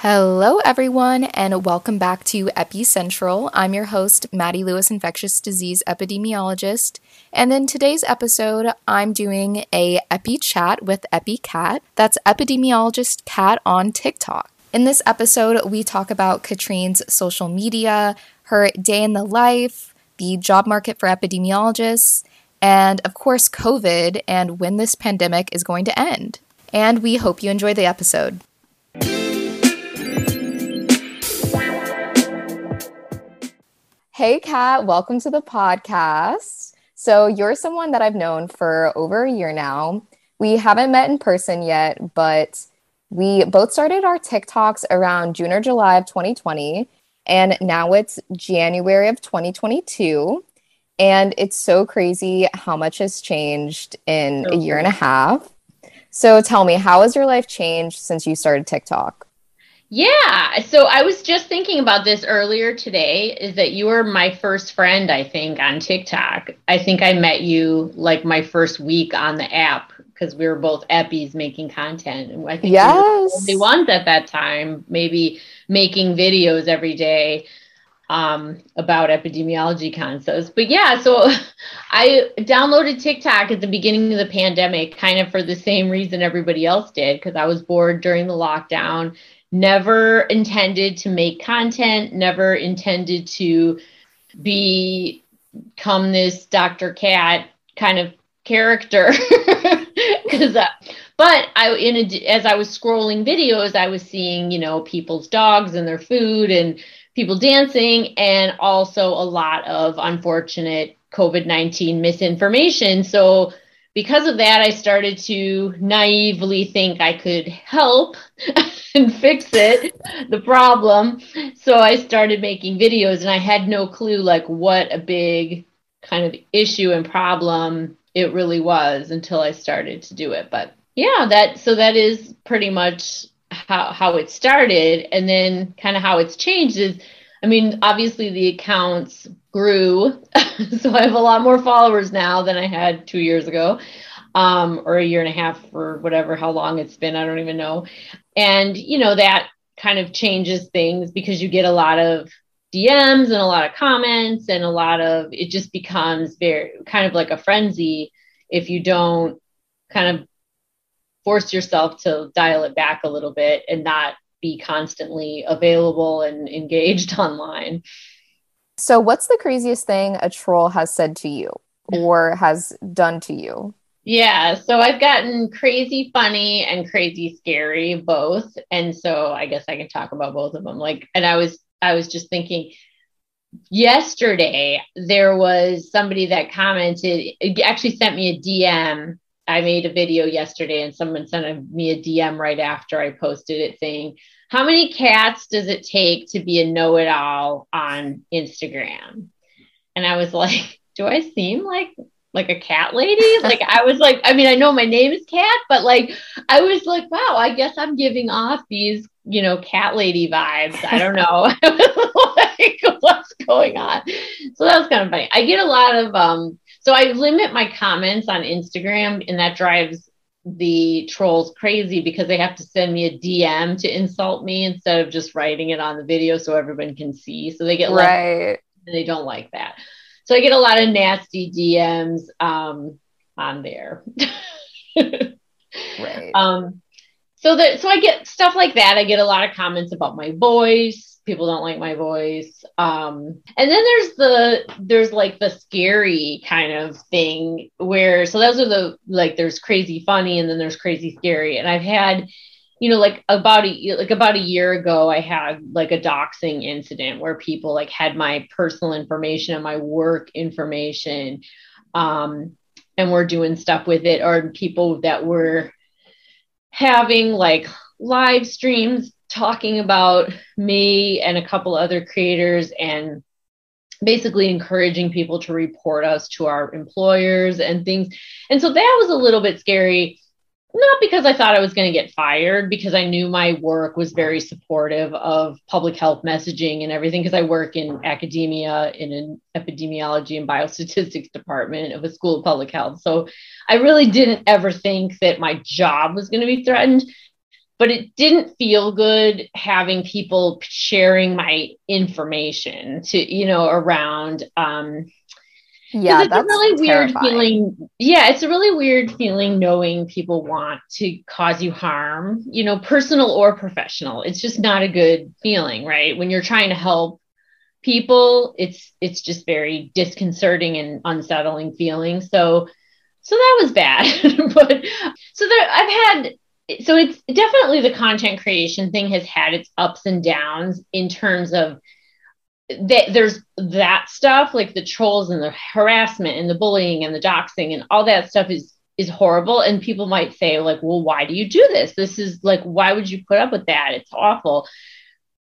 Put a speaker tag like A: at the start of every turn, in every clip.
A: Hello, everyone, and welcome back to Epi Central. I'm your host, Maddie Lewis, infectious disease epidemiologist. And in today's episode, I'm doing a Epi chat with Epi Kat. That's epidemiologist Kat on TikTok. In this episode, we talk about Katrine's social media, her day in the life, the job market for epidemiologists, and of course, COVID and when this pandemic is going to end. And we hope you enjoy the episode. Hey, Kat, welcome to the podcast. So, you're someone that I've known for over a year now. We haven't met in person yet, but we both started our TikToks around June or July of 2020. And now it's January of 2022. And it's so crazy how much has changed in a year and a half. So, tell me, how has your life changed since you started TikTok?
B: Yeah. So I was just thinking about this earlier today is that you were my first friend, I think, on TikTok. I think I met you like my first week on the app because we were both eppies making content. And I think
A: yes.
B: we were the only ones at that time, maybe making videos every day um, about epidemiology concepts. But yeah, so I downloaded TikTok at the beginning of the pandemic, kind of for the same reason everybody else did, because I was bored during the lockdown never intended to make content, never intended to be become this Dr. Kat kind of character. Because, uh, but I, in a, as I was scrolling videos, I was seeing, you know, people's dogs and their food and people dancing, and also a lot of unfortunate COVID 19 misinformation. So, because of that, I started to naively think I could help and fix it, the problem. So I started making videos and I had no clue like what a big kind of issue and problem it really was until I started to do it. But yeah, that so that is pretty much how how it started and then kind of how it's changed is I mean, obviously the accounts grew. so I have a lot more followers now than I had two years ago, um, or a year and a half, or whatever, how long it's been. I don't even know. And, you know, that kind of changes things because you get a lot of DMs and a lot of comments and a lot of it just becomes very kind of like a frenzy if you don't kind of force yourself to dial it back a little bit and not be constantly available and engaged online.
A: So, what's the craziest thing a troll has said to you or has done to you?
B: Yeah, so I've gotten crazy funny and crazy scary both. And so I guess I can talk about both of them. Like and I was I was just thinking yesterday there was somebody that commented actually sent me a DM I made a video yesterday and someone sent me a DM right after I posted it saying, How many cats does it take to be a know it all on Instagram? And I was like, Do I seem like like a cat lady? like I was like, I mean, I know my name is Kat, but like I was like, wow, I guess I'm giving off these, you know, cat lady vibes. I don't know. like, what's going on? So that was kind of funny. I get a lot of um so I limit my comments on Instagram, and that drives the trolls crazy because they have to send me a DM to insult me instead of just writing it on the video so everyone can see. So they get
A: right.
B: and they don't like that. So I get a lot of nasty DMs um, on there.
A: right.
B: Um, so that so I get stuff like that. I get a lot of comments about my voice people don't like my voice. Um and then there's the there's like the scary kind of thing where so those are the like there's crazy funny and then there's crazy scary. And i've had you know like about a like about a year ago i had like a doxing incident where people like had my personal information and my work information um and we're doing stuff with it. Or people that were having like live streams talking about me and a couple other creators and basically encouraging people to report us to our employers and things. And so that was a little bit scary, not because I thought I was going to get fired, because I knew my work was very supportive of public health messaging and everything, because I work in academia in an epidemiology and biostatistics department of a school of public health. So I really didn't ever think that my job was going to be threatened but it didn't feel good having people sharing my information to you know around um
A: yeah
B: it's a really terrifying. weird feeling. Yeah it's a really weird feeling knowing people want to cause you harm you know personal or professional. It's just not a good feeling right? When you're trying to help people it's it's just very disconcerting and unsettling feeling. So so that was bad. But so there i've had so it's definitely the content creation thing has had its ups and downs in terms of that there's that stuff like the trolls and the harassment and the bullying and the doxing and all that stuff is is horrible. And people might say like well why do you do this? This is like why would you put up with that? It's awful.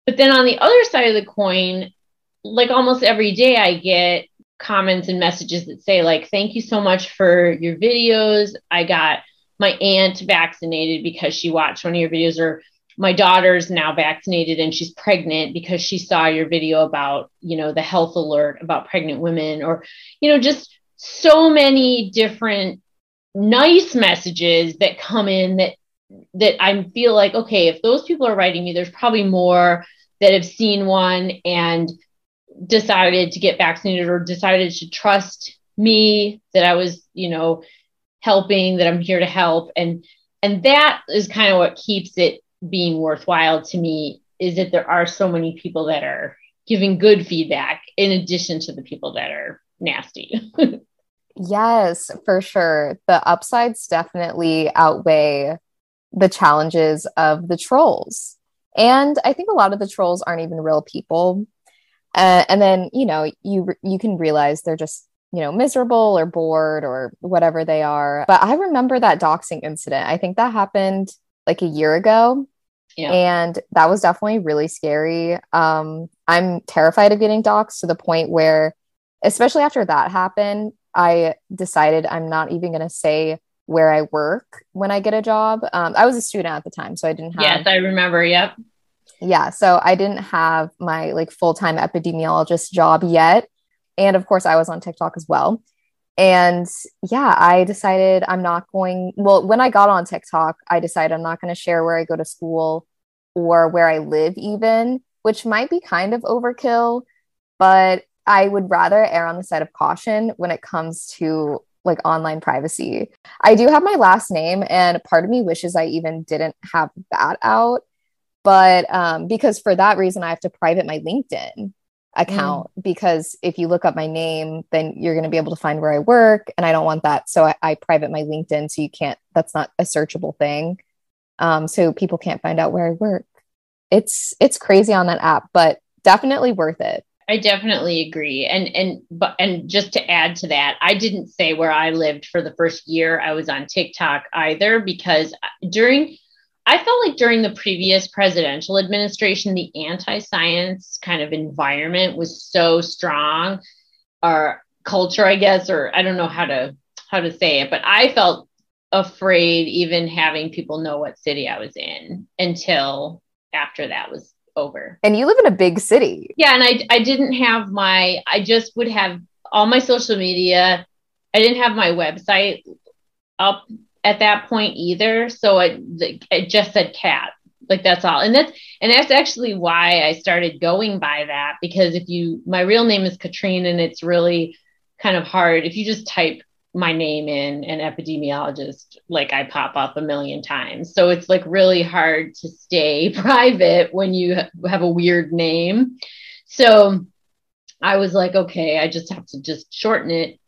B: But then on the other side of the coin like almost every day i get comments and messages that say like thank you so much for your videos. I got my aunt vaccinated because she watched one of your videos or my daughter's now vaccinated and she's pregnant because she saw your video about you know the health alert about pregnant women or you know just so many different nice messages that come in that that I feel like okay if those people are writing me there's probably more that have seen one and decided to get vaccinated or decided to trust me that I was you know helping that i'm here to help. And and that is kind of what keeps it being worthwhile to me is that there are so many people that are giving good feedback in addition to the people that are nasty.
A: Yes for sure. The upsides definitely outweigh the challenges of the trolls. And i think a lot of the trolls aren't even real people. Uh, and then you know you you can realize they're just you know, miserable or bored or whatever they are. But I remember that doxing incident. I think that happened like a year ago. Yeah. And that was definitely really scary. Um, I'm terrified of getting doxed to the point where, especially after that happened, I decided I'm not even going to say where I work when I get a job. Um, I was a student at the time, so I didn't have.
B: Yes, I remember. Yep.
A: Yeah, so I didn't have my like full time epidemiologist job yet. And of course, I was on TikTok as well. And yeah, I decided I'm not going. Well, when I got on TikTok, I decided I'm not going to share where I go to school or where I live, even, which might be kind of overkill. But I would rather err on the side of caution when it comes to like online privacy. I do have my last name, and part of me wishes I even didn't have that out. But um, because for that reason, I have to private my LinkedIn account mm. because if you look up my name, then you're going to be able to find where I work. And I don't want that. So I, I private my LinkedIn so you can't, that's not a searchable thing. Um, so people can't find out where I work. It's, it's crazy on that app, but definitely worth it.
B: I definitely agree. And and but and just to add to that, I didn't say where I lived for the first year I was on TikTok either because during I felt like during the previous presidential administration, the anti science kind of environment was so strong, or culture, I guess, or I don't know how to how to say it, but I felt afraid even having people know what city I was in until after that was over.
A: And you live in a big city.
B: Yeah, and I I didn't have my I just would have all my social media. I didn't have my website up at that point either. So it, it just said Kat. Like that's all. And that's and that's actually why I started going by that because if you my real name is Katrine and it's really kind of hard if you just type my name in an epidemiologist like I pop up a million times. So it's like really hard to stay private when you have a weird name. So I was like, okay, I just have to just shorten it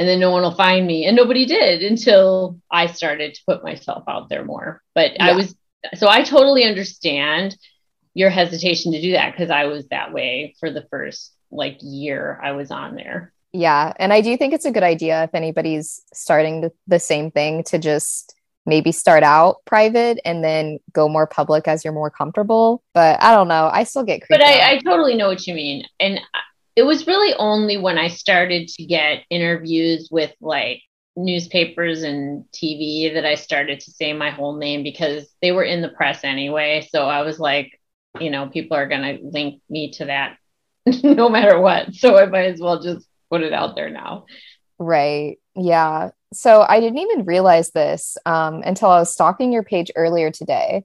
B: and then no one will find me. And nobody did until I started to put myself out there more. But yeah. I was, so I totally understand your hesitation to do that because I was that way for the first like year I was on there.
A: Yeah. And I do think it's a good idea if anybody's starting the, same thing to just maybe start out private and then go more public as you're more comfortable. But I don't know. I still get
B: But I, I, totally know what you mean. And it was really only when I started to get interviews with like newspapers and TV that I started to say my whole name because they were in the press anyway. So I was like, you know, people are going to link me to that no matter what. So I might as well just put it out there now.
A: Right. Yeah. So I didn't even realize this um, until I was stalking your page earlier today.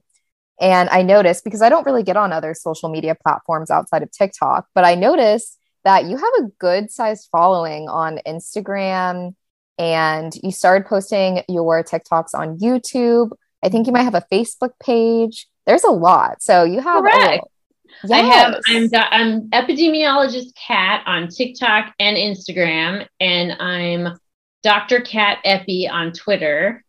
A: And I noticed because I don't really get on other social media platforms outside of TikTok, but I noticed that you have a good sized following on Instagram and you started posting your TikToks on YouTube. I think you might have a Facebook page. There's a lot. So you have
B: Correct. Yes. I have I'm I'm epidemiologist Kat on TikTok and Instagram, and I'm Dr. Kat Epi on Twitter.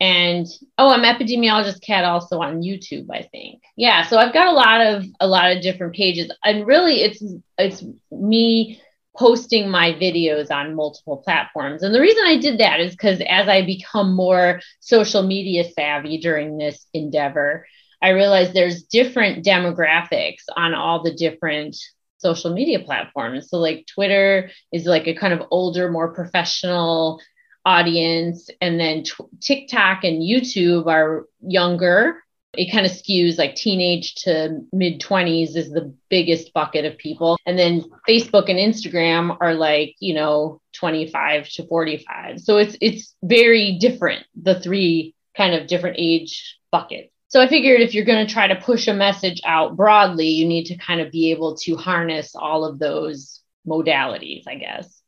B: And oh, I'm epidemiologist Kat also on YouTube, I think. Yeah, so I've got a lot of a lot of different pages. And really it's it's me posting my videos on multiple platforms. And the reason I did that is because as I become more social media savvy during this endeavor, I realized there's different demographics on all the different social media platforms. So, like Twitter is like a kind of older, more professional audience, and then t- TikTok and YouTube are younger. It kind of skews like teenage to mid 20s is the biggest bucket of people. And then Facebook and Instagram are like, you know, 25 to 45. So it's it's very different, the three kind of different age buckets. So I figured if you're going to try to push a message out broadly, you need to kind of be able to harness all of those modalities, I guess.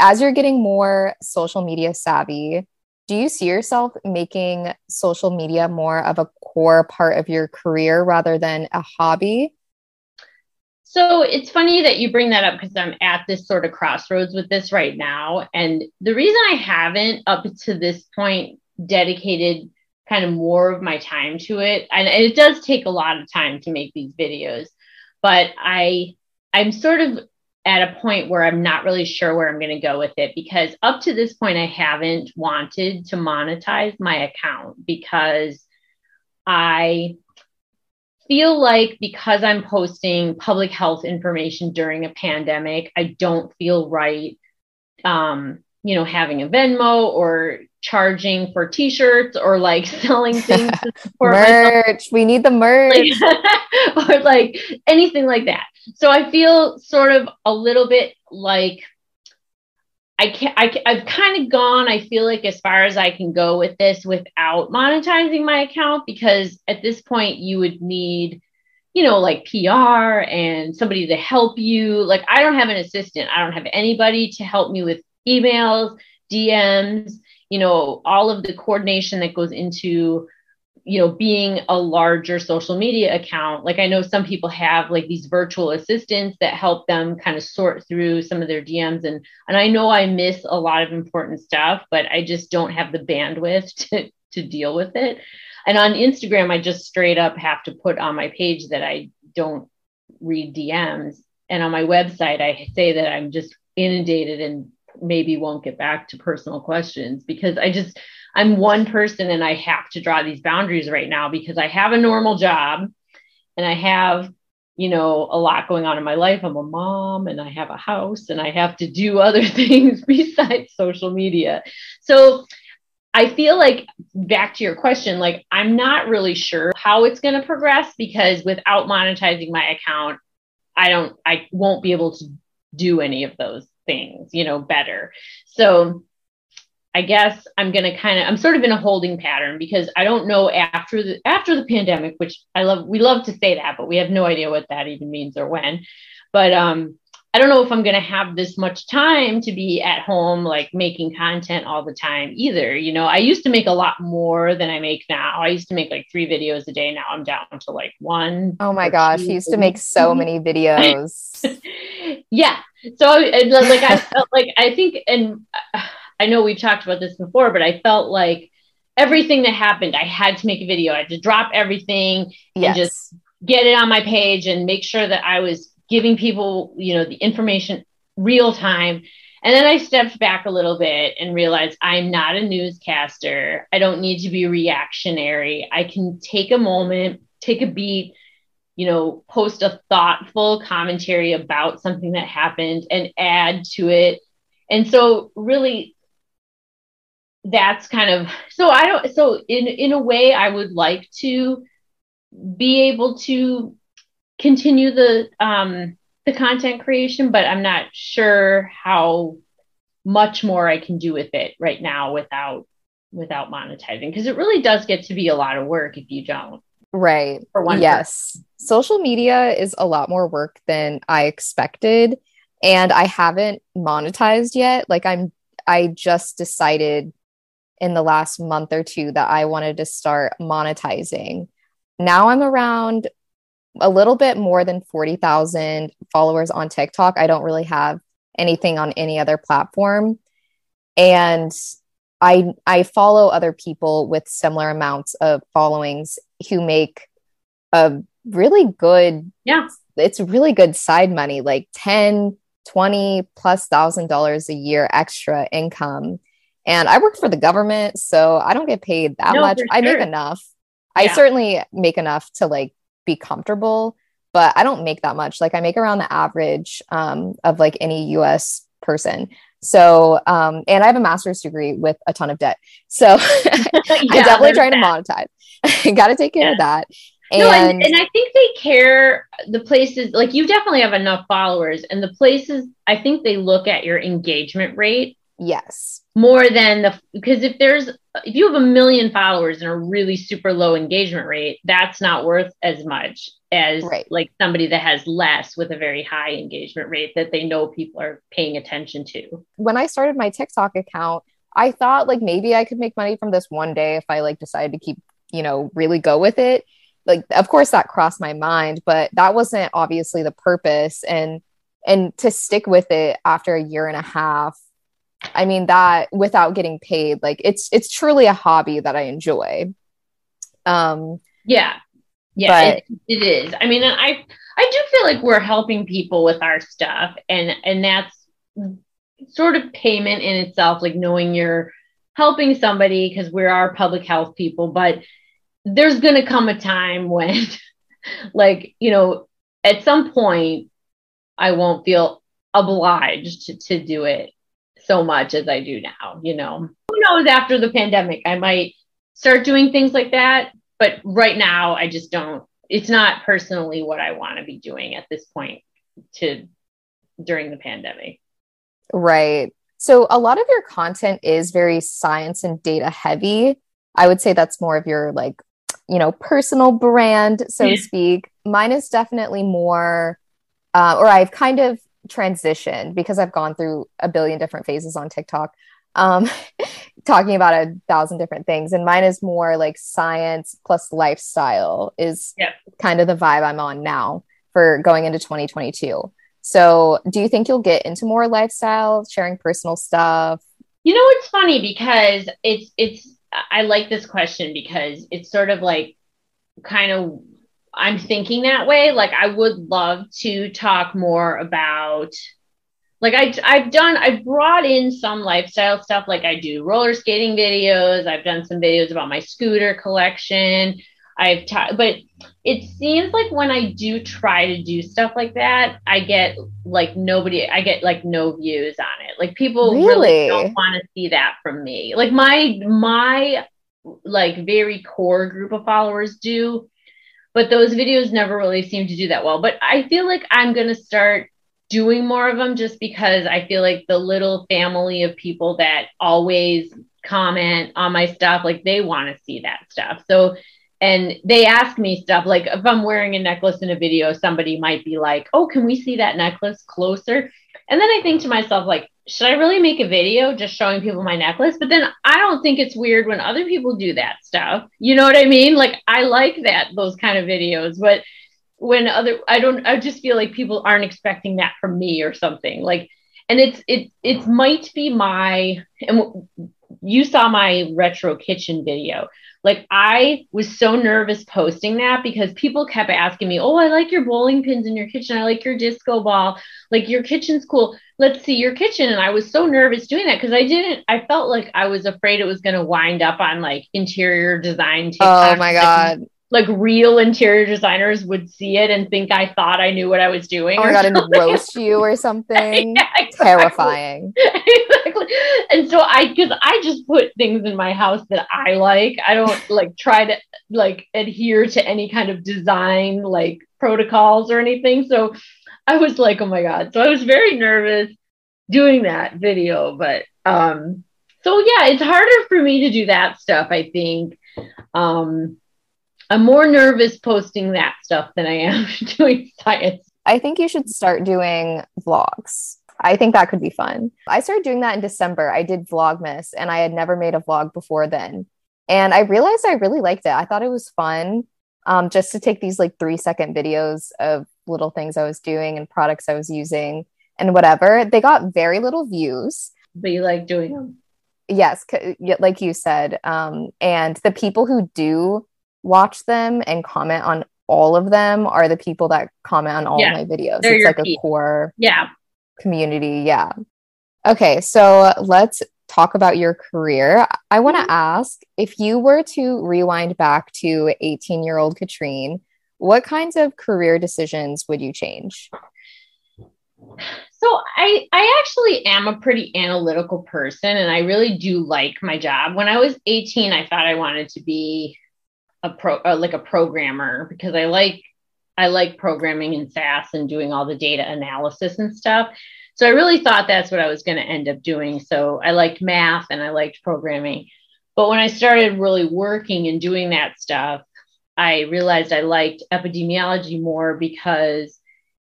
A: As you're getting more social media savvy, do you see yourself making social media more of a core part of your career rather than a hobby?
B: So it's funny that you bring that up because I'm at this sort of crossroads with this right now. And the reason I haven't up to this point dedicated kind of more of my time to it. And it does take a lot of time to make these videos, but I I'm sort of at a point where I'm not really sure where I'm going to go with it because up to this point I haven't wanted to monetize my account because I feel like because I'm posting public health information during a pandemic, I don't feel right um, you know, having a Venmo or charging for t-shirts or like selling things for
A: merch. Myself. We need the merch.
B: Or like anything like that. So I feel sort of a little bit like I can't, I, I've kind of gone, I feel like as far as I can go with this without monetizing my account, because at this point you would need, you know, like PR and somebody to help you. Like I don't have an assistant. I don't have anybody to help me with emails, DMs, you know, all of the coordination that goes into you know being a larger social media account. Like i know some people have like these virtual assistants that help them kind of sort through some of their dms and and i know i miss a lot of important stuff but i just don't have the bandwidth to to deal with it. And on instagram i just straight up have to put on my page that i don't read dms and on my website i say that i'm just inundated and maybe won't get back to personal questions because I just, I'm one person and I have to draw these boundaries right now because I have a normal job and I have, you know, a lot going on in my life. I'm a mom and I have a house and I have to do other things besides social media. So I feel like back to your question, like I'm not really sure how it's going to progress because without monetizing my account, I don't, I won't be able to do any of those things, you know, better. So I guess I'm going to kind of I'm sort of in a holding pattern because I don't know after the after the pandemic, which I love we love to say that, but we have no idea what that even means or when. But um I don't know if I'm going to have this much time to be at home, like making content all the time either. You know, I used to make a lot more than I make now. I used to make like three videos a day. Now I'm down to like one.
A: Oh my gosh. You used to make so many videos.
B: Yeah. So like I felt like, I think, and I know we've talked about this before, but I felt like everything that happened, I had to make a video. I had to drop everything yes. and just get it on my page and make sure that I was giving people, you know, the information real time. And then I stepped back a little bit and realized I'm not a newscaster. I don't need to be reactionary. I can take a moment, take a beat, you know, post a thoughtful commentary about something that happened and add to it. And so really that's kind of so I don't so in in a way I would like to be able to continue the um, the content creation, but I'm not sure how much more I can do with it right now without without monetizing because it really does get to be a lot of work if you don't.
A: Right. For one. Yes. Person. Social media is a lot more work than I expected. And I haven't monetized yet. Like I'm I just decided in the last month or two that I wanted to start monetizing. Now I'm around a little bit more than 40,000 followers on TikTok. I don't really have anything on any other platform. And I I follow other people with similar amounts of followings who make a really good
B: yeah.
A: it's really good side money like 10 20 plus thousand dollars a year extra income. And i work for the government so i don't get paid that no, much. sure. i make enough. Yeah. i certainly make enough to like be comfortable but i don't make that much. Like i make around the average um, of like any us person so, um, and I have a master's degree with a ton of debt. So yeah, I'm definitely trying that. to monetize. Got to take care yeah. of that.
B: And, no, and, and I think they care the places like you definitely have enough followers, and the places I think they look at your engagement rate.
A: Yes.
B: More than the because if there's if you have a million followers and a really super low engagement rate, that's not worth as much as right. like somebody that has less with a very high engagement rate that they know people are paying attention to.
A: When I started my TikTok account, I thought like maybe I could make money from this one day if I like decided to keep, you know, really go with it. Like of course that crossed my mind, but that wasn't obviously the purpose and and to stick with it after a year and a half I mean that without getting paid like it's it's truly a hobby that I enjoy. Um
B: yeah. Yeah, but, it, it is. I mean, I I do feel like we're helping people with our stuff, and and that's sort of payment in itself, like knowing you're helping somebody because we are our public health people. But there's going to come a time when, like, you know, at some point, I won't feel obliged to, to do it so much as I do now. You know, who knows after the pandemic, I might start doing things like that but right now I just don't it's not personally what I want to be doing at this point to during the pandemic.
A: Right. So a lot of your content is very science and data heavy. I would say that's more of your like, you know, personal brand, so to speak. Mine is definitely more, uh, or I've kind of transitioned because I've gone through a billion different phases on TikTok um, talking about a thousand different things. And mine is more like science plus lifestyle, is
B: yep.
A: kind of the vibe I'm on now for going into 2022. So, do you think you'll get into more lifestyle, sharing personal stuff?
B: You know, it's funny because it's, it's, I like this question because it's sort of like kind of, I'm thinking that way. Like, I would love to talk more about like I, I've done, I've brought in some lifestyle stuff. Like I do roller skating videos. I've done some videos about my scooter collection. I've, ta- but it seems like when I do try to do stuff like that, I get like nobody, I get like no views on it. Like people really, really don't want to see that from me. Like my, my like very core group of followers do, but those videos never really seem to do that well. But I feel like I'm going to start doing more of them just because I feel like the little family of people that always comment on my stuff, like they want to see that stuff. So, and they ask me stuff like if I'm wearing a necklace in a video, somebody might be like, Oh, can we see that necklace closer? And then I think to myself, like, should I really make a video just showing people my necklace? But then I don't think it's weird when other people do that stuff. You know what I mean? Like, I like that, those kind of videos, but when other I don't I just feel like people aren't expecting that from me or something like and it's it it might be my and you saw my retro kitchen video like I was so nervous posting that because people kept asking me, "Oh, I like your bowling pins in your kitchen. I like your disco ball. Like your kitchen's cool. Let's see your kitchen." And I was so nervous doing that because I didn't. I felt like I was afraid it was going to wind up on like interior design.
A: Oh TikTok. Oh my god!
B: like real interior designers would see it and think I thought I knew what I was doing.
A: Oh my god, and roast you or something. yeah, exactly. Terrifying.
B: exactly. And so I because I just put things in my house that I like. I don't like try to like adhere to any kind of design like protocols or anything. So I was like, oh my god. So I was very nervous doing that video, but um so yeah, it's harder for me to do that stuff, I think. Um I'm more nervous posting that stuff than I am doing science.
A: I think you should start doing vlogs. I think that could be fun. I started doing that in December. I did Vlogmas and I had never made a vlog before then. And I realized I really liked it. I thought it was fun um, just to take these like three second videos of little things I was doing and products I was using and whatever. They got very little views.
B: But you like doing them.
A: Yes, like you said. Um, and the people who do watch them and comment on all of them are the people that comment on all yeah, my videos. It's like a core
B: yeah
A: community. Yeah. Okay, so let's talk about your career. I want to mm-hmm. ask if you were to rewind back to 18 year old Katrine, what kinds of career decisions would you change?
B: So I I actually am a pretty analytical person and I really do like my job. When I was 18, I thought I wanted to be a pro uh, like a programmer because I like I like programming in SAS and doing all the data analysis and stuff. So I really thought that's what I was going to end up doing. So I liked math and I liked programming. But when I started really working and doing that stuff, I realized I liked epidemiology more because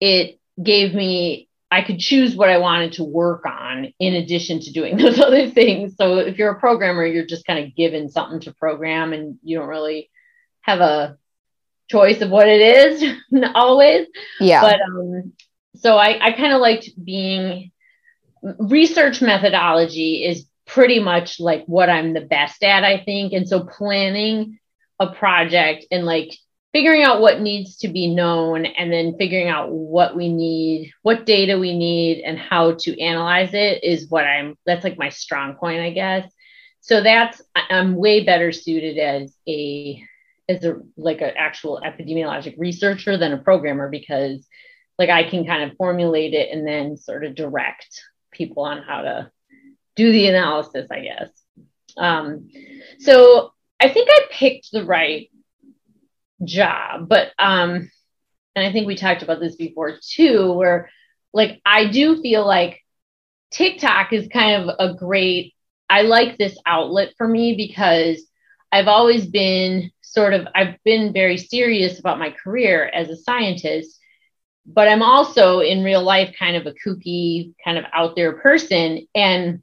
B: it gave me I could choose what I wanted to work on in addition to doing those other things. So if you're a programmer, you're just kind of given something to program and you don't really have a choice of what it is always.
A: Yeah.
B: But um, so I, I kind of liked being research methodology is pretty much like what I'm the best at, I think. And so planning a project and like figuring out what needs to be known and then figuring out what we need, what data we need, and how to analyze it is what I'm that's like my strong point, I guess. So that's I'm way better suited as a as a like an actual epidemiologic researcher than a programmer because like I can kind of formulate it and then sort of direct people on how to do the analysis, I guess. Um, so I think I picked the right job, but um, and I think we talked about this before too, where like I do feel like TikTok is kind of a great. I like this outlet for me because I've always been sort of I've been very serious about my career as a scientist, but I'm also in real life kind of a kooky, kind of out there person. And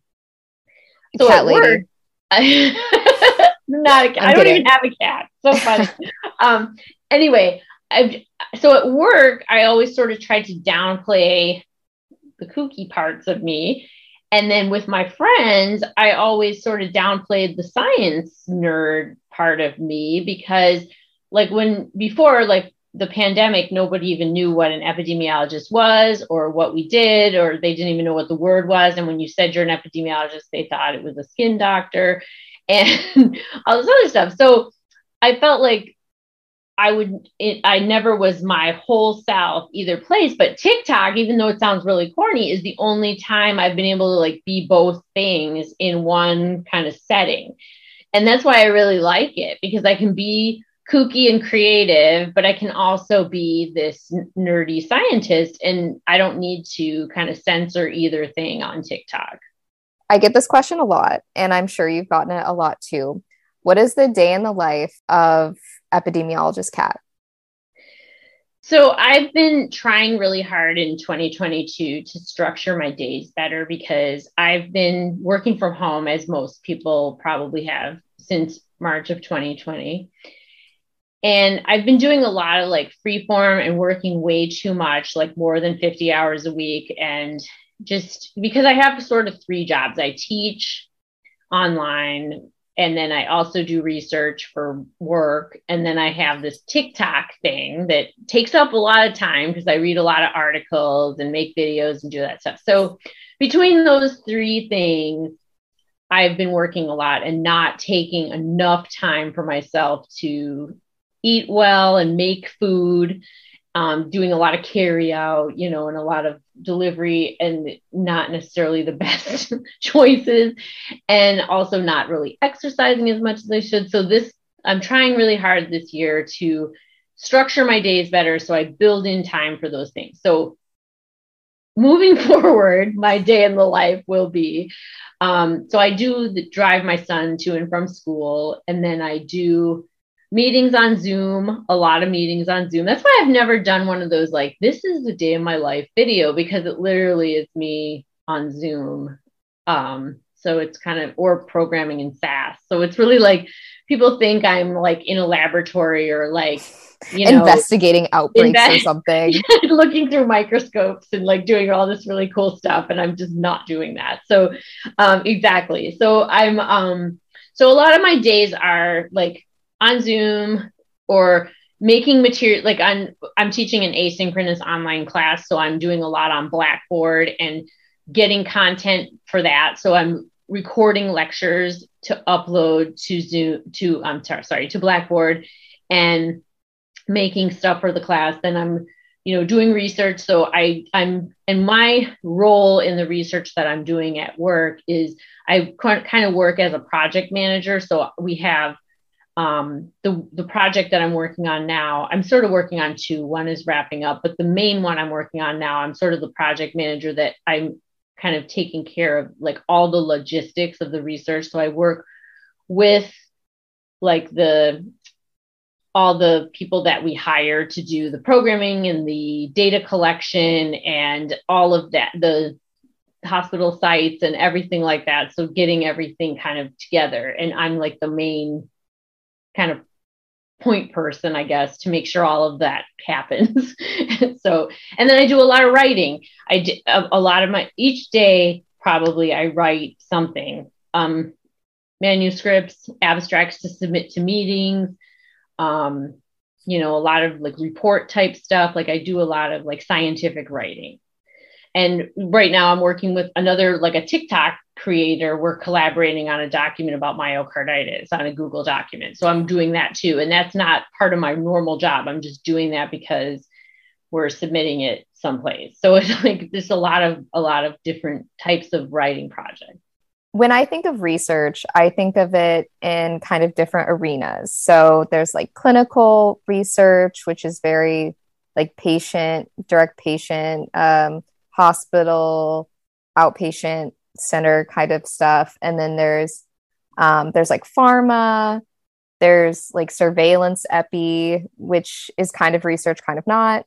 B: so cat lady. Work, I, not a cat. I don't even have a cat. So funny. um, anyway, I've, so at work, I always sort of tried to downplay the kooky parts of me. And then with my friends, I always sort of downplayed the science nerd part of me because like when before like the pandemic nobody even knew what an epidemiologist was or what we did or they didn't even know what the word was. And when you said you're an epidemiologist they thought it was a skin doctor and all this other stuff. So i felt like i would it, i never was my whole self either place but tiktok even though it sounds really corny is the only time i've been able to like be both things in one kind of setting and that's why I really like it because I can be kooky and creative, but I can also be this nerdy scientist and I don't need to kind of censor either thing on TikTok.
A: I get this question a lot, and I'm sure you've gotten it a lot too. What is the day in the life of epidemiologist Kat?
B: So I've been trying really hard in 2022 to structure my days better because I've been working from home as most people probably have since March of 2020. And I've been doing a lot of like free form and working way too much, like more than 50 hours a week. And just because I have sort of three jobs, I teach online and then I also do research for work. And then I have this TikTok thing that takes up a lot of time because I read a lot of articles and make videos and do that stuff. So between those three things, I've been working a lot and not taking enough time for myself to eat well and make food um, doing a lot of carry out, you know, and a lot of delivery and not necessarily the best choices, and also not really exercising as much as I should. So, this, I'm trying really hard this year to structure my days better so I build in time for those things. So, moving forward, my day in the life will be um, so I do the, drive my son to and from school, and then I do meetings on Zoom, a lot of meetings on Zoom. That's why I've never done one of those like this is the day of my life video because it literally is me on Zoom. Um, so it's kind of or programming in SAS. So it's really like people think I'm like in a laboratory or like you know
A: investigating outbreaks or something.
B: looking through microscopes and like doing all this really cool stuff and I'm just not doing that. So um exactly. So I'm um so a lot of my days are like on Zoom or making material like I'm I'm teaching an asynchronous online class so I'm doing a lot on Blackboard and getting content for that. So I'm recording lectures to upload to Zoom to I'm sorry, sorry to Blackboard and making stuff for the class. Then I'm you know doing research. So I I'm and my role in the research that I'm doing at work is I kind of work as a project manager. So we have um, the the project that I'm working on now, I'm sort of working on two. One is wrapping up, but the main one I'm working on now, I'm sort of the project manager that I'm kind of taking care of like all the logistics of the research. So I work with like the all the people that we hire to do the programming and the data collection and all of that, the hospital sites and everything like that. So getting everything kind of together. And I'm like the main kind of point person, I guess, to make sure all of that happens. so, and then I do a lot of writing. I do a, a, lot of my each day probably I write something, um, manuscripts, abstracts to submit to meetings, um, you know, a lot of like report type stuff. Like I do a lot of like scientific writing. And right now I'm working with another like a TikTok creator. We're collaborating on a document about myocarditis on a Google document. So I'm doing that too. And that's not part of my normal job. I'm just doing that because we're submitting it someplace. So it's like there's a lot of a lot of different types of writing projects.
A: When I think of research, I think of it in kind of different arenas. So there's like clinical research, which is very like patient, direct patient um, hospital, outpatient center kind of stuff. And then there's um, there's like pharma, there's like surveillance epi, which is kind of research, kind of not.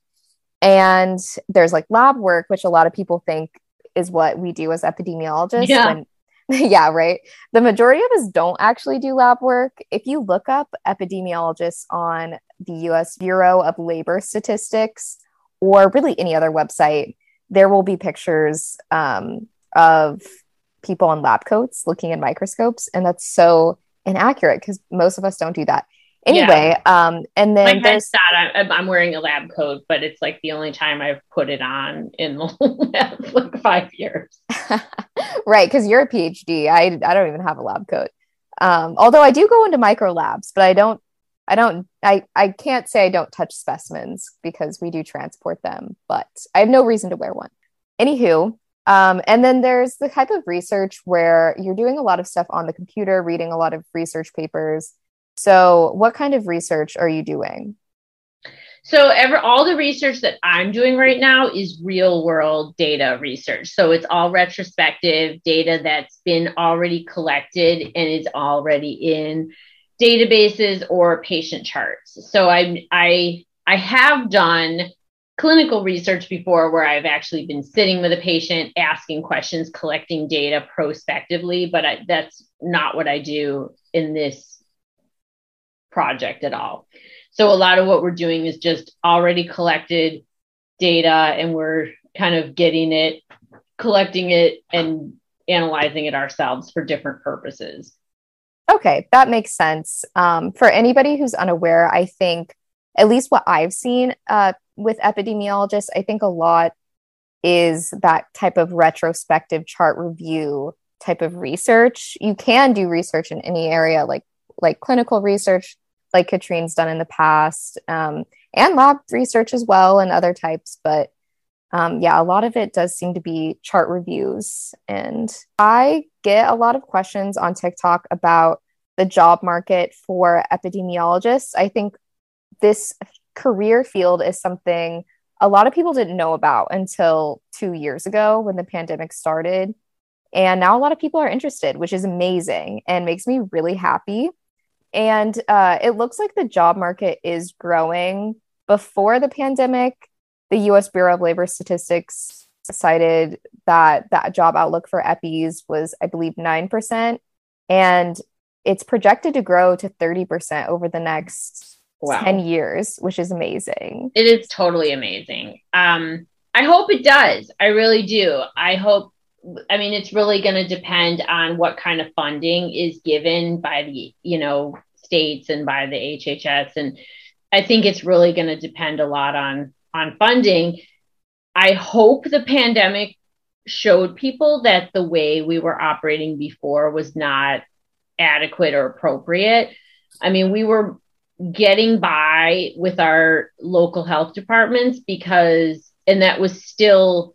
A: And there's like lab work, which a lot of people think is what we do as epidemiologists.
B: Yeah. When,
A: yeah, right. The majority of us don't actually do lab work. If you look up epidemiologists on the US Bureau of Labor Statistics or really any other website, there will be pictures um, of people in lab coats looking in microscopes, and that's so inaccurate because most of us don't do that. Anyway, yeah. um, and then
B: My there's I'm, I'm wearing a lab coat, but it's like the only time I've put it on in like five years.
A: right, because you're a PhD. I I don't even have a lab coat. Um, although I do go into micro labs, but I don't I don't I I can't say I don't touch specimens because we do transport them, but I have no reason to wear one. Anywho, um, and then there's the type of research where you're doing a lot of stuff on the computer, reading a lot of research papers. So, what kind of research are you doing?
B: So, ever all the research that I'm doing right now is real world data research. So, it's all retrospective data that's been already collected and is already in databases or patient charts. So I I I have done clinical research before where I've actually been sitting with a patient, asking questions, collecting data prospectively, but I, that's not what I do in this project at all. So a lot of what we're doing is just already collected data and we're kind of getting it, collecting it and analyzing it ourselves for different purposes.
A: Okay, that makes sense. Um, for anybody who's unaware, I think at least what I've seen uh, with epidemiologists, I think a lot is that type of retrospective chart review type of research. You can do research in any area, like like clinical research, like Katrine's done in the past, um, and lab research as well, and other types. But um, yeah, a lot of it does seem to be chart reviews. And I get a lot of questions on TikTok about the job market for epidemiologists. I think this career field is something a lot of people didn't know about until two years ago when the pandemic started. And now a lot of people are interested, which is amazing and makes me really happy. And uh, it looks like the job market is growing. Before the pandemic, the US Bureau of Labor Statistics cited that that job outlook for EPIs was, I believe, 9%. And it's projected to grow to 30% over the next wow. 10 years, which is amazing.
B: It is totally amazing. Um, I hope it does. I really do. I hope, I mean, it's really going to depend on what kind of funding is given by the, you know, states and by the HHS. And I think it's really going to depend a lot on, on funding. I hope the pandemic showed people that the way we were operating before was not adequate or appropriate. I mean, we were getting by with our local health departments because, and that was still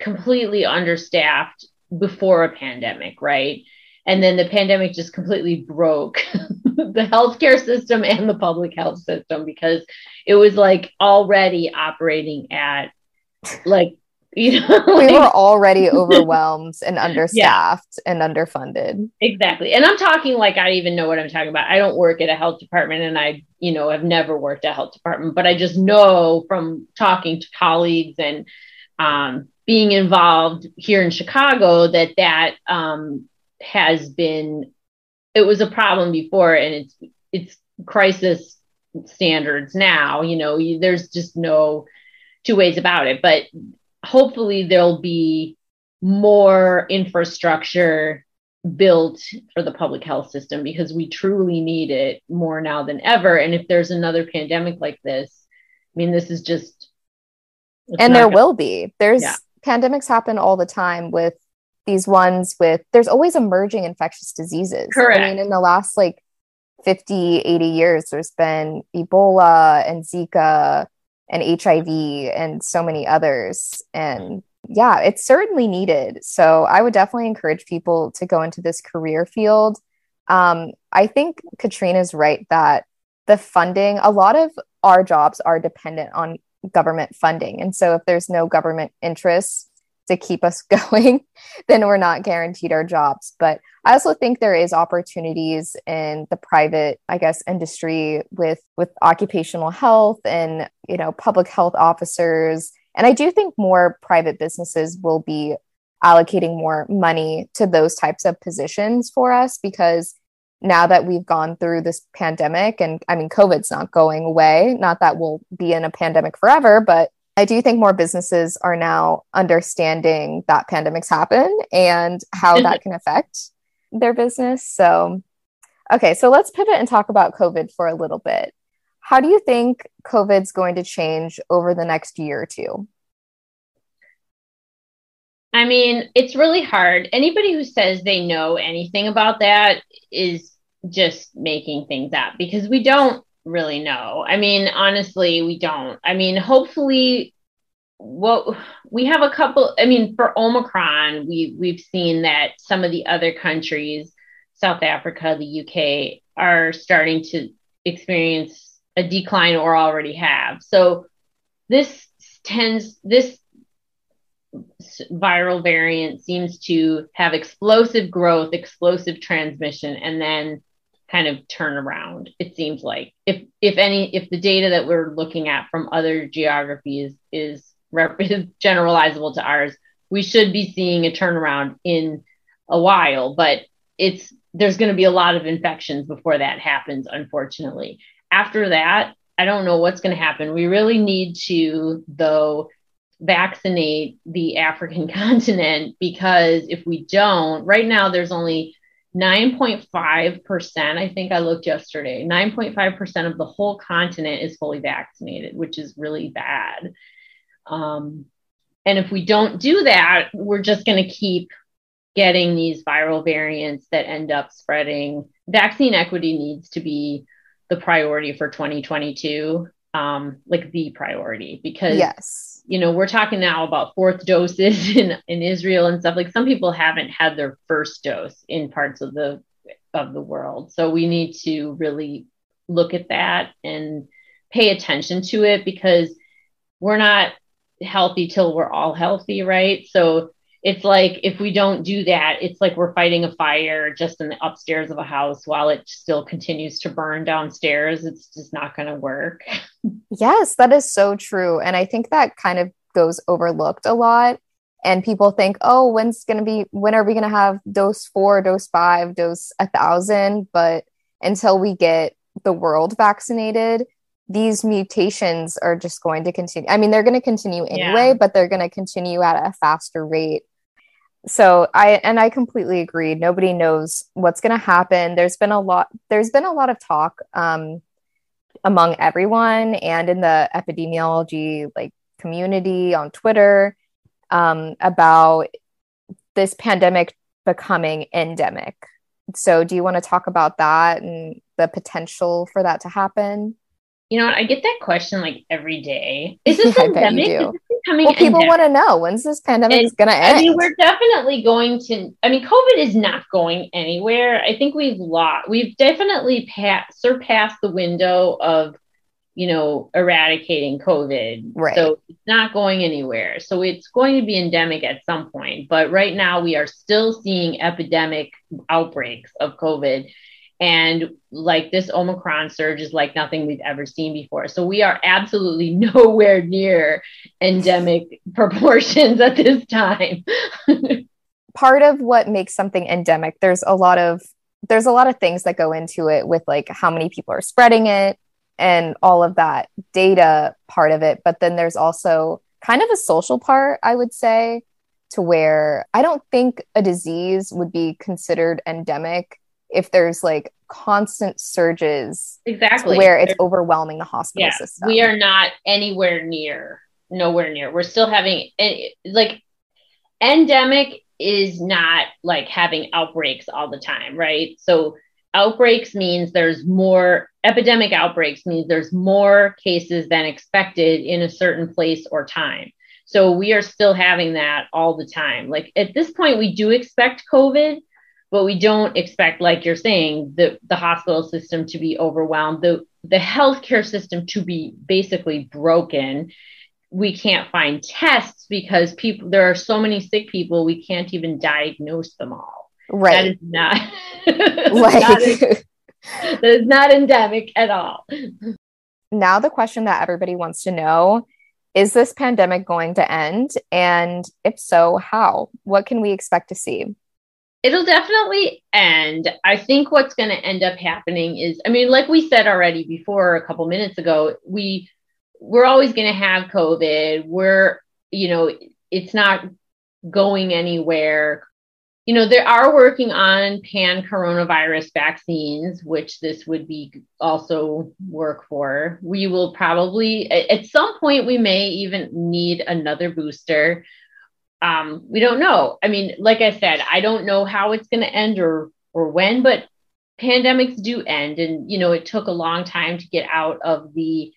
B: completely understaffed before a pandemic, right? And then the pandemic just completely broke the healthcare system and the public health system because it was like already operating at like you know
A: we were already overwhelmed and understaffed yeah. and underfunded.
B: Exactly. And i'm talking like i even know what i'm talking about. I don't work at a health department and i you know have never worked at a health department but i just know from talking to colleagues and um, being involved here in chicago that that um, has been it was a problem before and it's it's crisis standards now you know you, there's just no two ways about it but hopefully there'll be more infrastructure built for the public health system because we truly need it more now than ever. And if there's another pandemic like this, I mean, this is just.
A: And there gonna, will be. There's yeah. pandemics happen all the time with these ones with, there's always emerging infectious diseases.
B: Correct.
A: I mean, in the last like 50, 80 years, there's been Ebola and Zika and HIV and so many others. And yeah, it's certainly needed. So I would definitely encourage people to go into this career field. Um, I think Katrine's right that the funding, a lot of our jobs are dependent on government funding. And so if there's no government interest, to keep us going, then we're not guaranteed our jobs. But I also think there is opportunities in the private, I guess, industry with with occupational health and you know public health officers. And I do think more private businesses will be allocating more money to those types of positions for us because now that we've gone through this pandemic and I mean COVID's not going away, not that we'll be in a pandemic forever, but I do think more businesses are now understanding that pandemics happen and how that mm-hmm. can affect their business. So, okay, so let's pivot and talk about COVID for a little bit. How do you think COVID's going to change over the next year or two?
B: I mean, it's really hard. Anybody who says they know anything about that is just making things up because we don't really know. I mean, honestly, we don't. I mean, hopefully what we have a couple I mean, for Omicron, we we've seen that some of the other countries, South Africa, the UK, are starting to experience a decline or already have. So this tends this viral variant seems to have explosive growth, explosive transmission, and then kind of turn around it seems like. If if any if the data that we're looking at from other geographies is, is generalizable to ours we should be seeing a turnaround in a while but it's there's going to be a lot of infections before that happens unfortunately. After that i don't know what's going to happen. We really need to though vaccinate the african continent because if we don't right now there's only 9.5%, I think I looked yesterday, 9.5% of the whole continent is fully vaccinated, which is really bad. Um, and if we don't do that, we're just going to keep getting these viral variants that end up spreading. Vaccine equity needs to be the priority for 2022, um, like the priority, because
A: yes
B: you know, we're talking now about fourth doses in, in Israel and stuff. Like some people haven't had their first dose in parts of the of the world. So we need to really look at that and pay attention to it because we're not healthy till we're all healthy, right? So it's like if we don't do that, it's like we're fighting a fire just in the upstairs of a house while it still continues to burn downstairs. It's just not going to work.
A: Yes, that is so true. And I think that kind of goes overlooked a lot. And people think, oh, when's going to be, when are we going to have dose four, dose five, dose a thousand? But until we get the world vaccinated, these mutations are just going to continue. I mean, they're going to continue anyway, yeah. but they're going to continue at a faster rate so i and i completely agree. Nobody knows what's going to happen. There's been a lot there's been a lot of talk um, among everyone and in the epidemiology like community on twitter um, about this pandemic becoming endemic. So do you want to talk about that and the potential for that to happen
B: you know, I get that question like every day. Is this yeah, pandemic is
A: becoming well, people want to know when's this pandemic going to end?
B: I mean, we're definitely going to. I mean, COVID is not going anywhere. I think we've lost. We've definitely passed surpassed the window of, you know, eradicating COVID.
A: Right.
B: So it's not going anywhere. So it's going to be endemic at some point. But right now, we are still seeing epidemic outbreaks of COVID and like this Omicron surge is like nothing we've ever seen before. So we are absolutely nowhere near endemic proportions at this time.
A: Part of what makes something endemic, there's a lot of there's a lot of things that go into it with like how many people are spreading it and all of that data part of it. But then there's also kind of a social part, I would say, to where I don't think a disease would be considered endemic if there's like constant surges
B: exactly.
A: where it's overwhelming the hospital yeah, system.
B: We are not anywhere near nowhere near. We're still having eh, like endemic is not like having outbreaks all the time right? So outbreaks means there's more epidemic outbreaks means there's more cases than expected in a certain place or time. So we are still having that all the time. Like at this point we do expect covid but we don't expect, like you're saying, the, the hospital system to be overwhelmed, the, the healthcare system to be basically broken. We can't find tests because people there are so many sick people we can't even diagnose them all.
A: Right.
B: That is not, like not that is not endemic at all.
A: Now the question that everybody wants to know is this pandemic going to end? And if so, how? What can we expect to see?
B: It'll definitely end. I think what's going to end up happening is, I mean, like we said already before a couple minutes ago, we we're always going to have COVID. We're, you know, it's not going anywhere. You know, they are working on pan coronavirus vaccines, which this would be also work for. We will probably, at some point, we may even need another booster um, we don't know. I mean, like I said, I don't know how it's going to end or or when, but pandemics do end, and you know, it took a long time to get out of the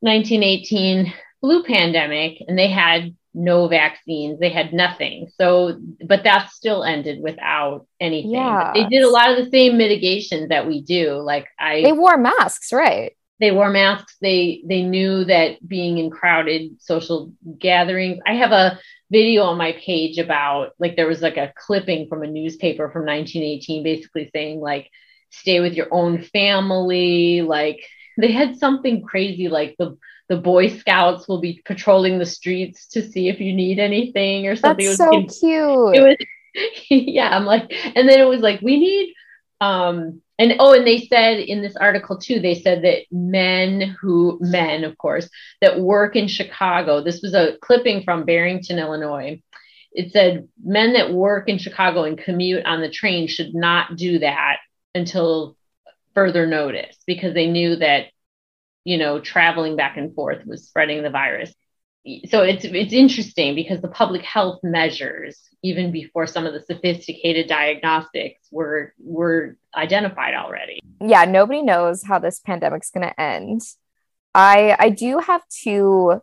B: 1918 flu pandemic, and they had no vaccines, they had nothing. So, but that still ended without anything. Yeah. They did a lot of the same mitigations that we do. Like I,
A: they wore masks, right?
B: they wore masks they they knew that being in crowded social gatherings i have a video on my page about like there was like a clipping from a newspaper from 1918 basically saying like stay with your own family like they had something crazy like the the boy scouts will be patrolling the streets to see if you need anything or something.
A: That's so cute.
B: It was yeah i'm like and then it was like we need um and oh and they said in this article too they said that men who men of course that work in chicago this was a clipping from barrington illinois. It said men that work in chicago and commute on the train should not do that until further notice because they knew that you know traveling back and forth was spreading the virus so it's it's interesting because the public health measures even before some of the sophisticated diagnostics were were identified already.
A: Yeah, nobody knows how this pandemic's going to end. I I do have two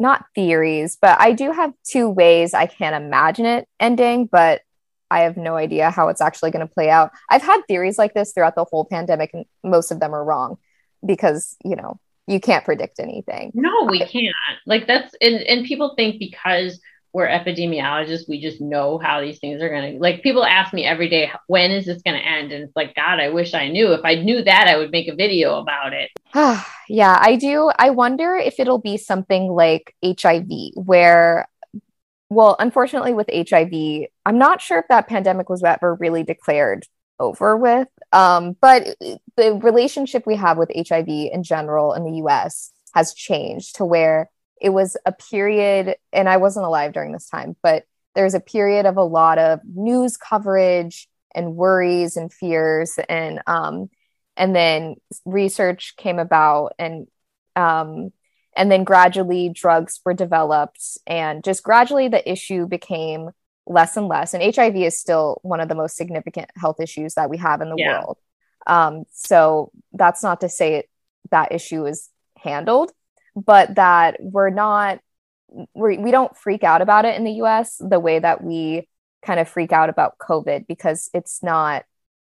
A: not theories, but I do have two ways I can imagine it ending, but I have no idea how it's actually going to play out. I've had theories like this throughout the whole pandemic and most of them are wrong because, you know, you can't predict anything.
B: No, we can't. Like that's and, and people think because we're epidemiologists. We just know how these things are going to, like, people ask me every day, when is this going to end? And it's like, God, I wish I knew. If I knew that, I would make a video about it.
A: yeah, I do. I wonder if it'll be something like HIV, where, well, unfortunately, with HIV, I'm not sure if that pandemic was ever really declared over with. Um, but the relationship we have with HIV in general in the US has changed to where it was a period, and I wasn't alive during this time, but there was a period of a lot of news coverage and worries and fears. And um, and then research came about and um, and then gradually drugs were developed and just gradually the issue became less and less. And hiv is still one of the most significant health issues that we have in the yeah. world. Um, so that's not to say it, that issue is handled but that we're not we're, we don't freak out about it in the US the way that we kind of freak out about COVID because it's not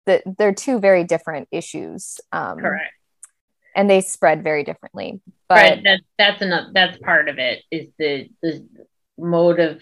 A: that they're two very different issues.
B: Um, Correct.
A: And they spread very differently. But
B: right. That's that's enough. That's part of it. Is the the mode of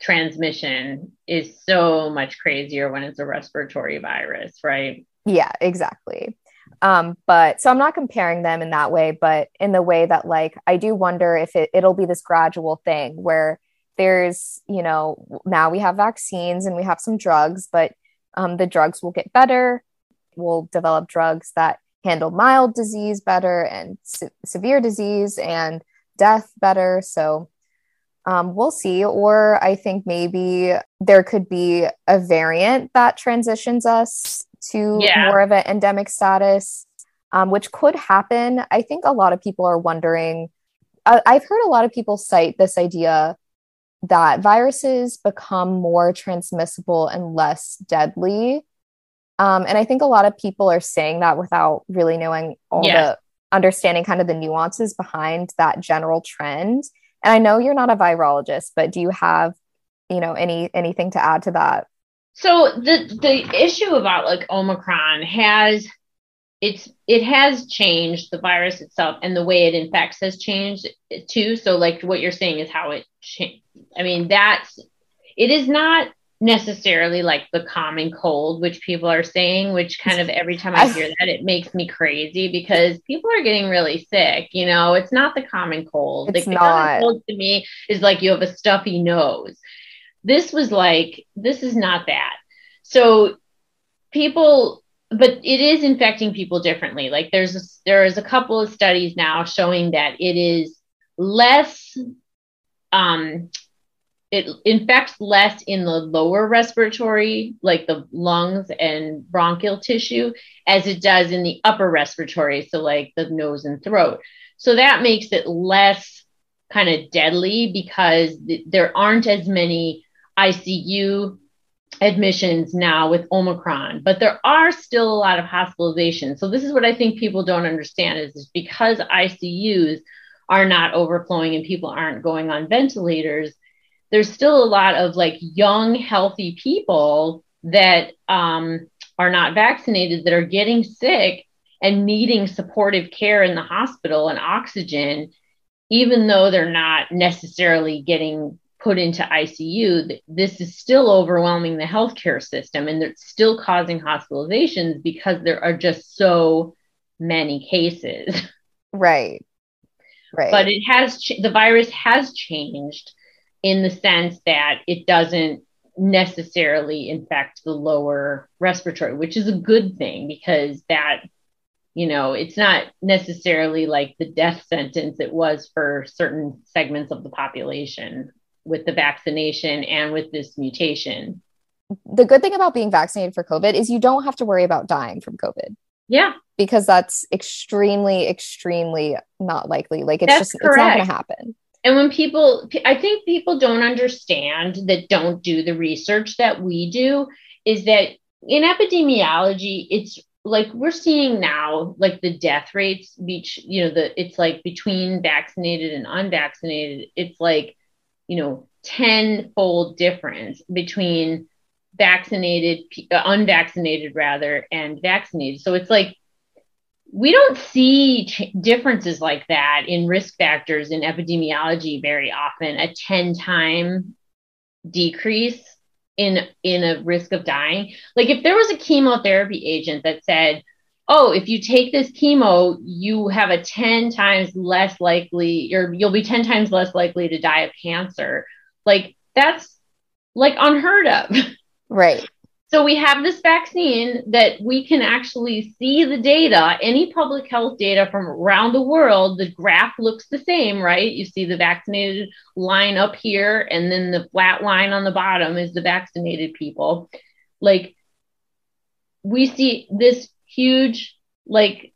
B: transmission is so much crazier when it's a respiratory virus, right?
A: Yeah, exactly. Um, but so I'm not comparing them in that way, but in the way that like I do wonder if it, it'll be this gradual thing where there's, you know, now we have vaccines and we have some drugs, but um, the drugs will get better. We'll develop drugs that handle mild disease better and se- severe disease and death better. So um, we'll see. Or I think maybe there could be a variant that transitions us to yeah. more of an endemic status, um, which could happen. I think a lot of people are wondering. Uh, I've heard a lot of people cite this idea that viruses become more transmissible and less deadly. Um, and I think a lot of people are saying that without really knowing all yeah. the understanding kind of the nuances behind that general trend. And I know you're not a virologist, but do you have, you know, any anything to add to that?
B: So the the issue about like Omicron has it's it has changed the virus itself and the way it infects has changed too. So like what you're saying is how it changed. I mean that's it is not necessarily like the common cold, which people are saying, which kind of every time I hear that, it makes me crazy because people are getting really sick. You know, it's not the common cold.
A: It's
B: like,
A: not. The common
B: cold to me is like you have a stuffy nose. This was like, this is not that. So people, but it is infecting people differently. Like there's a, there is a couple of studies now showing that it is less, um, it infects less in the lower respiratory, like the lungs and bronchial tissue, as it does in the upper respiratory, so like the nose and throat. So that makes it less kind of deadly because th- there aren't as many ICU admissions now with Omicron, but there are still a lot of hospitalizations. So this is what I think people don't understand is, is because ICUs are not overflowing and people aren't going on ventilators, there's still a lot of like young, healthy people that um, are not vaccinated that are getting sick and needing supportive care in the hospital and oxygen, even though they're not necessarily getting put into ICU, this is still overwhelming the healthcare system and it's still causing hospitalizations because there are just so many cases.
A: Right. Right.
B: But it has, ch- the virus has changed in the sense that it doesn't necessarily infect the lower respiratory, which is a good thing because that, you know, it's not necessarily like the death sentence it was for certain segments of the population with the vaccination and with this mutation.
A: The good thing about being vaccinated for COVID is you don't have to worry about dying from COVID.
B: Yeah.
A: Because that's extremely, extremely not likely. Like it's that's just, correct. it's not going to happen.
B: And when people, I think people don't understand that don't do the research that we do is that in epidemiology, it's like we're seeing now, like the death rates, beach, you know, the it's like between vaccinated and unvaccinated, it's like you know, tenfold difference between vaccinated, unvaccinated rather, and vaccinated. So it's like we don't see ch- differences like that in risk factors in epidemiology very often. A 10 time decrease in in a risk of dying. Like if there was a chemotherapy agent that said, "Oh, if you take this chemo, you have a 10 times less likely or you'll be 10 times less likely to die of cancer." Like that's like unheard of.
A: Right.
B: So we have this vaccine that we can actually see the data, any public health data from around the world. The graph looks the same, right? You see the vaccinated line up here, and then the flat line on the bottom is the vaccinated people. Like we see this huge like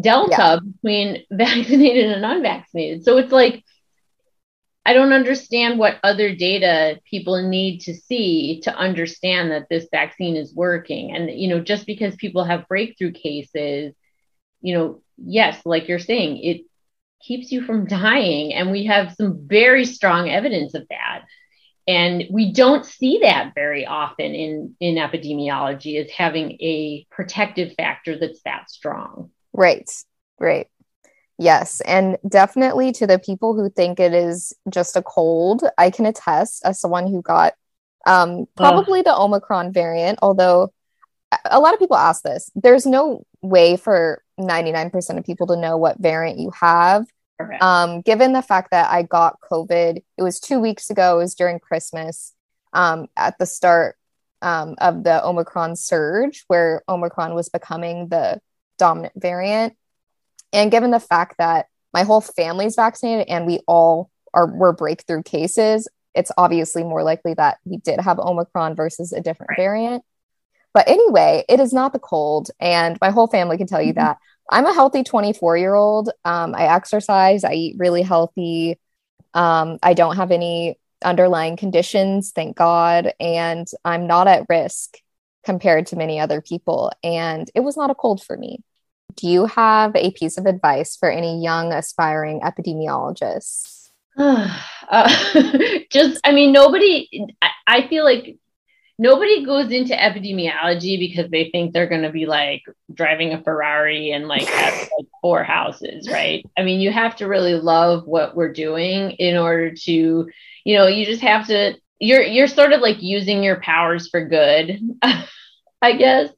B: delta yeah. between vaccinated and unvaccinated. So it's like I don't understand what other data people need to see to understand that this vaccine is working. And, you know, just because people have breakthrough cases, you know, yes, like you're saying, it keeps you from dying. And we have some very strong evidence of that. And we don't see that very often in, in epidemiology as having a protective factor that's that strong.
A: Right, right. Yes, and definitely to the people who think it is just a cold, I can attest as someone who got um, probably the Omicron variant, although a lot of people ask this. There's no way for 99% of people to know what variant you have. Um, given the fact that I got COVID, it was two weeks ago, it was during Christmas um, at the start um, of the Omicron surge, where Omicron was becoming the dominant variant. And given the fact that my whole family's vaccinated and we all are were breakthrough cases, it's obviously more likely that we did have Omicron versus a different right. variant. But anyway, it is not the cold. And my whole family can tell you mm-hmm. that. I'm a healthy 24 year old. Um, I exercise, I eat really healthy. Um, I don't have any underlying conditions, thank God. And I'm not at risk compared to many other people. And it was not a cold for me. Do you have a piece of advice for any young aspiring epidemiologists?
B: uh, just, I mean, nobody, I, I feel like nobody goes into epidemiology because they think they're going to be like driving a Ferrari and like have like four houses, right? I mean, you have to really love what we're doing in order to, you know, you just have to. You're you're sort of like using your powers for good. I guess.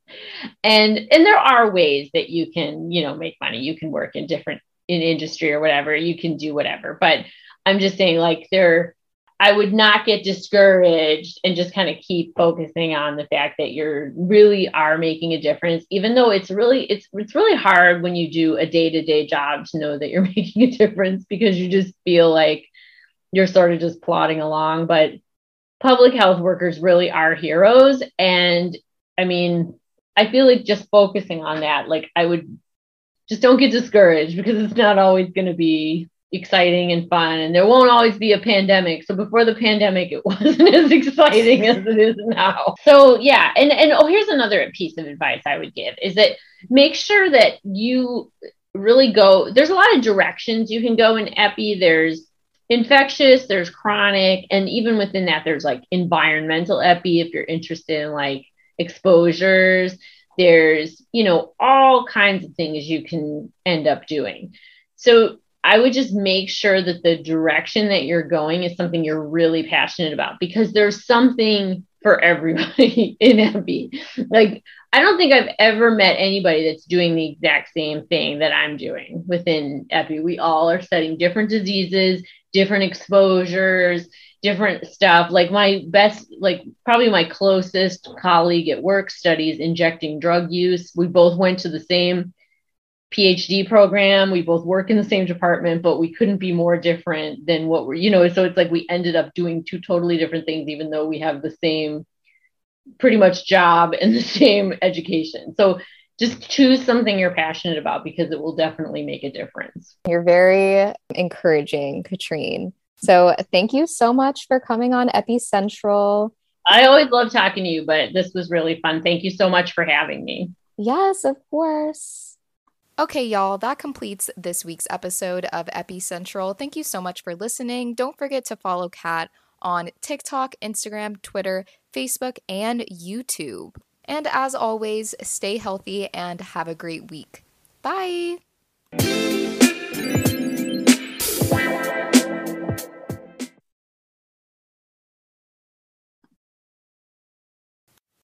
B: And and there are ways that you can, you know, make money. You can work in different in industry or whatever. You can do whatever. But I'm just saying like there I would not get discouraged and just kind of keep focusing on the fact that you're really are making a difference even though it's really it's it's really hard when you do a day-to-day job to know that you're making a difference because you just feel like you're sort of just plodding along. But public health workers really are heroes. And I mean, I feel like just focusing on that, like I would just don't get discouraged because it's not always going to be exciting and fun and there won't always be a pandemic so before the pandemic it wasn't as exciting as it is now so yeah and and oh here's another piece of advice i would give is that make sure that you really go there's a lot of directions you can go in epi there's infectious there's chronic and even within that there's like environmental epi if you're interested in like exposures. There's, you know, all kinds of things you can end up doing. So I would just make sure that the direction that you're going is something you're really passionate about because there's something for everybody in epi. Like, I don't think I've ever met anybody that's doing the exact same thing that I'm doing within epi. We all are studying different diseases, different exposures, different stuff. Like my best, like probably my closest colleague at work studies injecting drug use. We both went to the same PhD program. We both work in the same department, but we couldn't be more different than what we're, you know, so it's like we ended up doing two totally different things, even though we have the same pretty much job and the same education. So just choose something you're passionate about because it will definitely make a difference.
A: You're very encouraging, Katrine. So thank you so much for coming on Epicentral.
B: I always love talking to you, but this was really fun. Thank you so much for having me.
A: Yes, of course. Okay, y'all, that completes this week's episode of Epicentral. Thank you so much for listening. Don't forget to follow Kat on TikTok, Instagram, Twitter, Facebook, and YouTube. And as always, stay healthy and have a great week. Bye.